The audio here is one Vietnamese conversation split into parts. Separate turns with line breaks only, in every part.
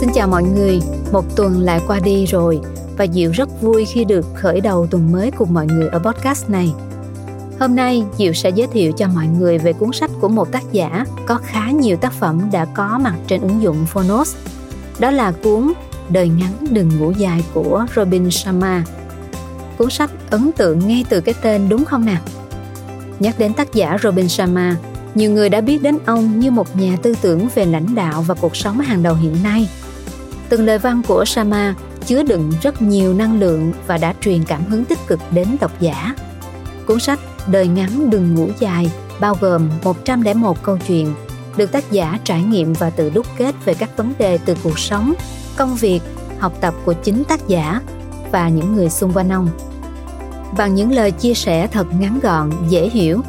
Xin chào mọi người, một tuần lại qua đi rồi và Diệu rất vui khi được khởi đầu tuần mới cùng mọi người ở podcast này. Hôm nay Diệu sẽ giới thiệu cho mọi người về cuốn sách của một tác giả có khá nhiều tác phẩm đã có mặt trên ứng dụng Phonos. Đó là cuốn Đời ngắn đừng ngủ dài của Robin Sharma. Cuốn sách ấn tượng ngay từ cái tên đúng không nào? Nhắc đến tác giả Robin Sharma, nhiều người đã biết đến ông như một nhà tư tưởng về lãnh đạo và cuộc sống hàng đầu hiện nay. Từng lời văn của Sama chứa đựng rất nhiều năng lượng và đã truyền cảm hứng tích cực đến độc giả. Cuốn sách Đời ngắn đừng ngủ dài bao gồm 101 câu chuyện được tác giả trải nghiệm và tự đúc kết về các vấn đề từ cuộc sống, công việc, học tập của chính tác giả và những người xung quanh ông. Bằng những lời chia sẻ thật ngắn gọn, dễ hiểu,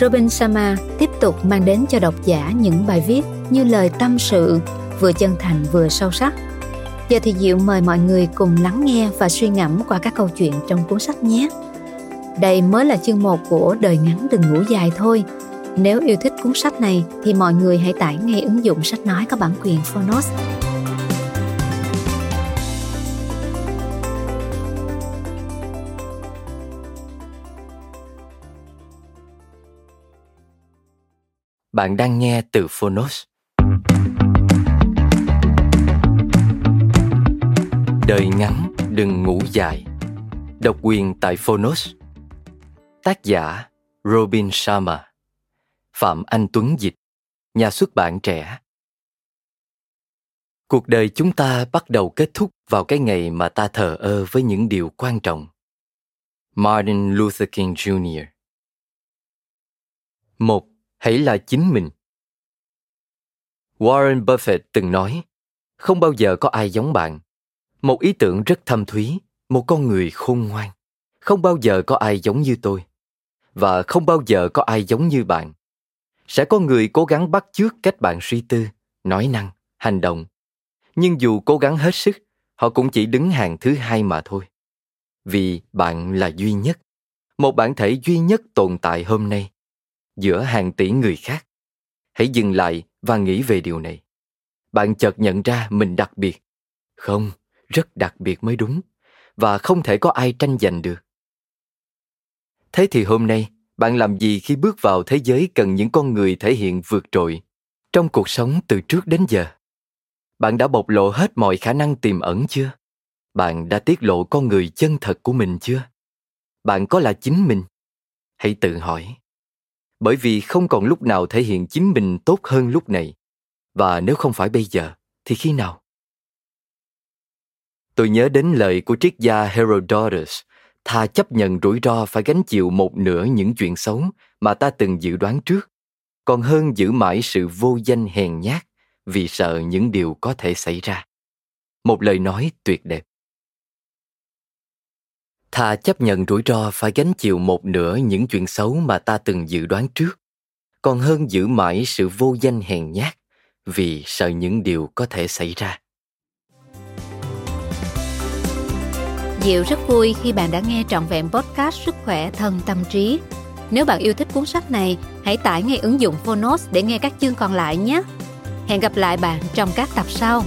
Robin Sama tiếp tục mang đến cho độc giả những bài viết như lời tâm sự, vừa chân thành vừa sâu sắc. Giờ thì Diệu mời mọi người cùng lắng nghe và suy ngẫm qua các câu chuyện trong cuốn sách nhé. Đây mới là chương 1 của Đời ngắn đừng ngủ dài thôi. Nếu yêu thích cuốn sách này thì mọi người hãy tải ngay ứng dụng sách nói có bản quyền Phonos.
Bạn đang nghe từ Phonos. Đời ngắn đừng ngủ dài. Độc quyền tại Phonos. Tác giả Robin Sharma. Phạm Anh Tuấn dịch. Nhà xuất bản trẻ. Cuộc đời chúng ta bắt đầu kết thúc vào cái ngày mà ta thờ ơ với những điều quan trọng. Martin Luther King Jr. Một, hãy là chính mình warren buffett từng nói, không bao giờ có ai giống bạn một ý tưởng rất thâm thúy, một con người khôn ngoan. Không bao giờ có ai giống như tôi. Và không bao giờ có ai giống như bạn. Sẽ có người cố gắng bắt chước cách bạn suy tư, nói năng, hành động. Nhưng dù cố gắng hết sức, họ cũng chỉ đứng hàng thứ hai mà thôi. Vì bạn là duy nhất. Một bản thể duy nhất tồn tại hôm nay. Giữa hàng tỷ người khác. Hãy dừng lại và nghĩ về điều này. Bạn chợt nhận ra mình đặc biệt. Không rất đặc biệt mới đúng và không thể có ai tranh giành được. Thế thì hôm nay, bạn làm gì khi bước vào thế giới cần những con người thể hiện vượt trội trong cuộc sống từ trước đến giờ? Bạn đã bộc lộ hết mọi khả năng tiềm ẩn chưa? Bạn đã tiết lộ con người chân thật của mình chưa? Bạn có là chính mình? Hãy tự hỏi. Bởi vì không còn lúc nào thể hiện chính mình tốt hơn lúc này. Và nếu không phải bây giờ, thì khi nào? Tôi nhớ đến lời của triết gia herodotus thà chấp nhận rủi ro phải gánh chịu một nửa những chuyện xấu mà ta từng dự đoán trước, còn hơn giữ mãi sự vô danh hèn nhát vì sợ những điều có thể xảy ra. Một lời nói tuyệt đẹp. Thà chấp nhận rủi ro phải gánh chịu một nửa những chuyện xấu mà ta từng dự đoán trước, còn hơn giữ mãi sự vô danh hèn nhát vì sợ những điều có thể xảy ra.
Diệu rất vui khi bạn đã nghe trọn vẹn podcast Sức khỏe thân tâm trí. Nếu bạn yêu thích cuốn sách này, hãy tải ngay ứng dụng Phonos để nghe các chương còn lại nhé. Hẹn gặp lại bạn trong các tập sau.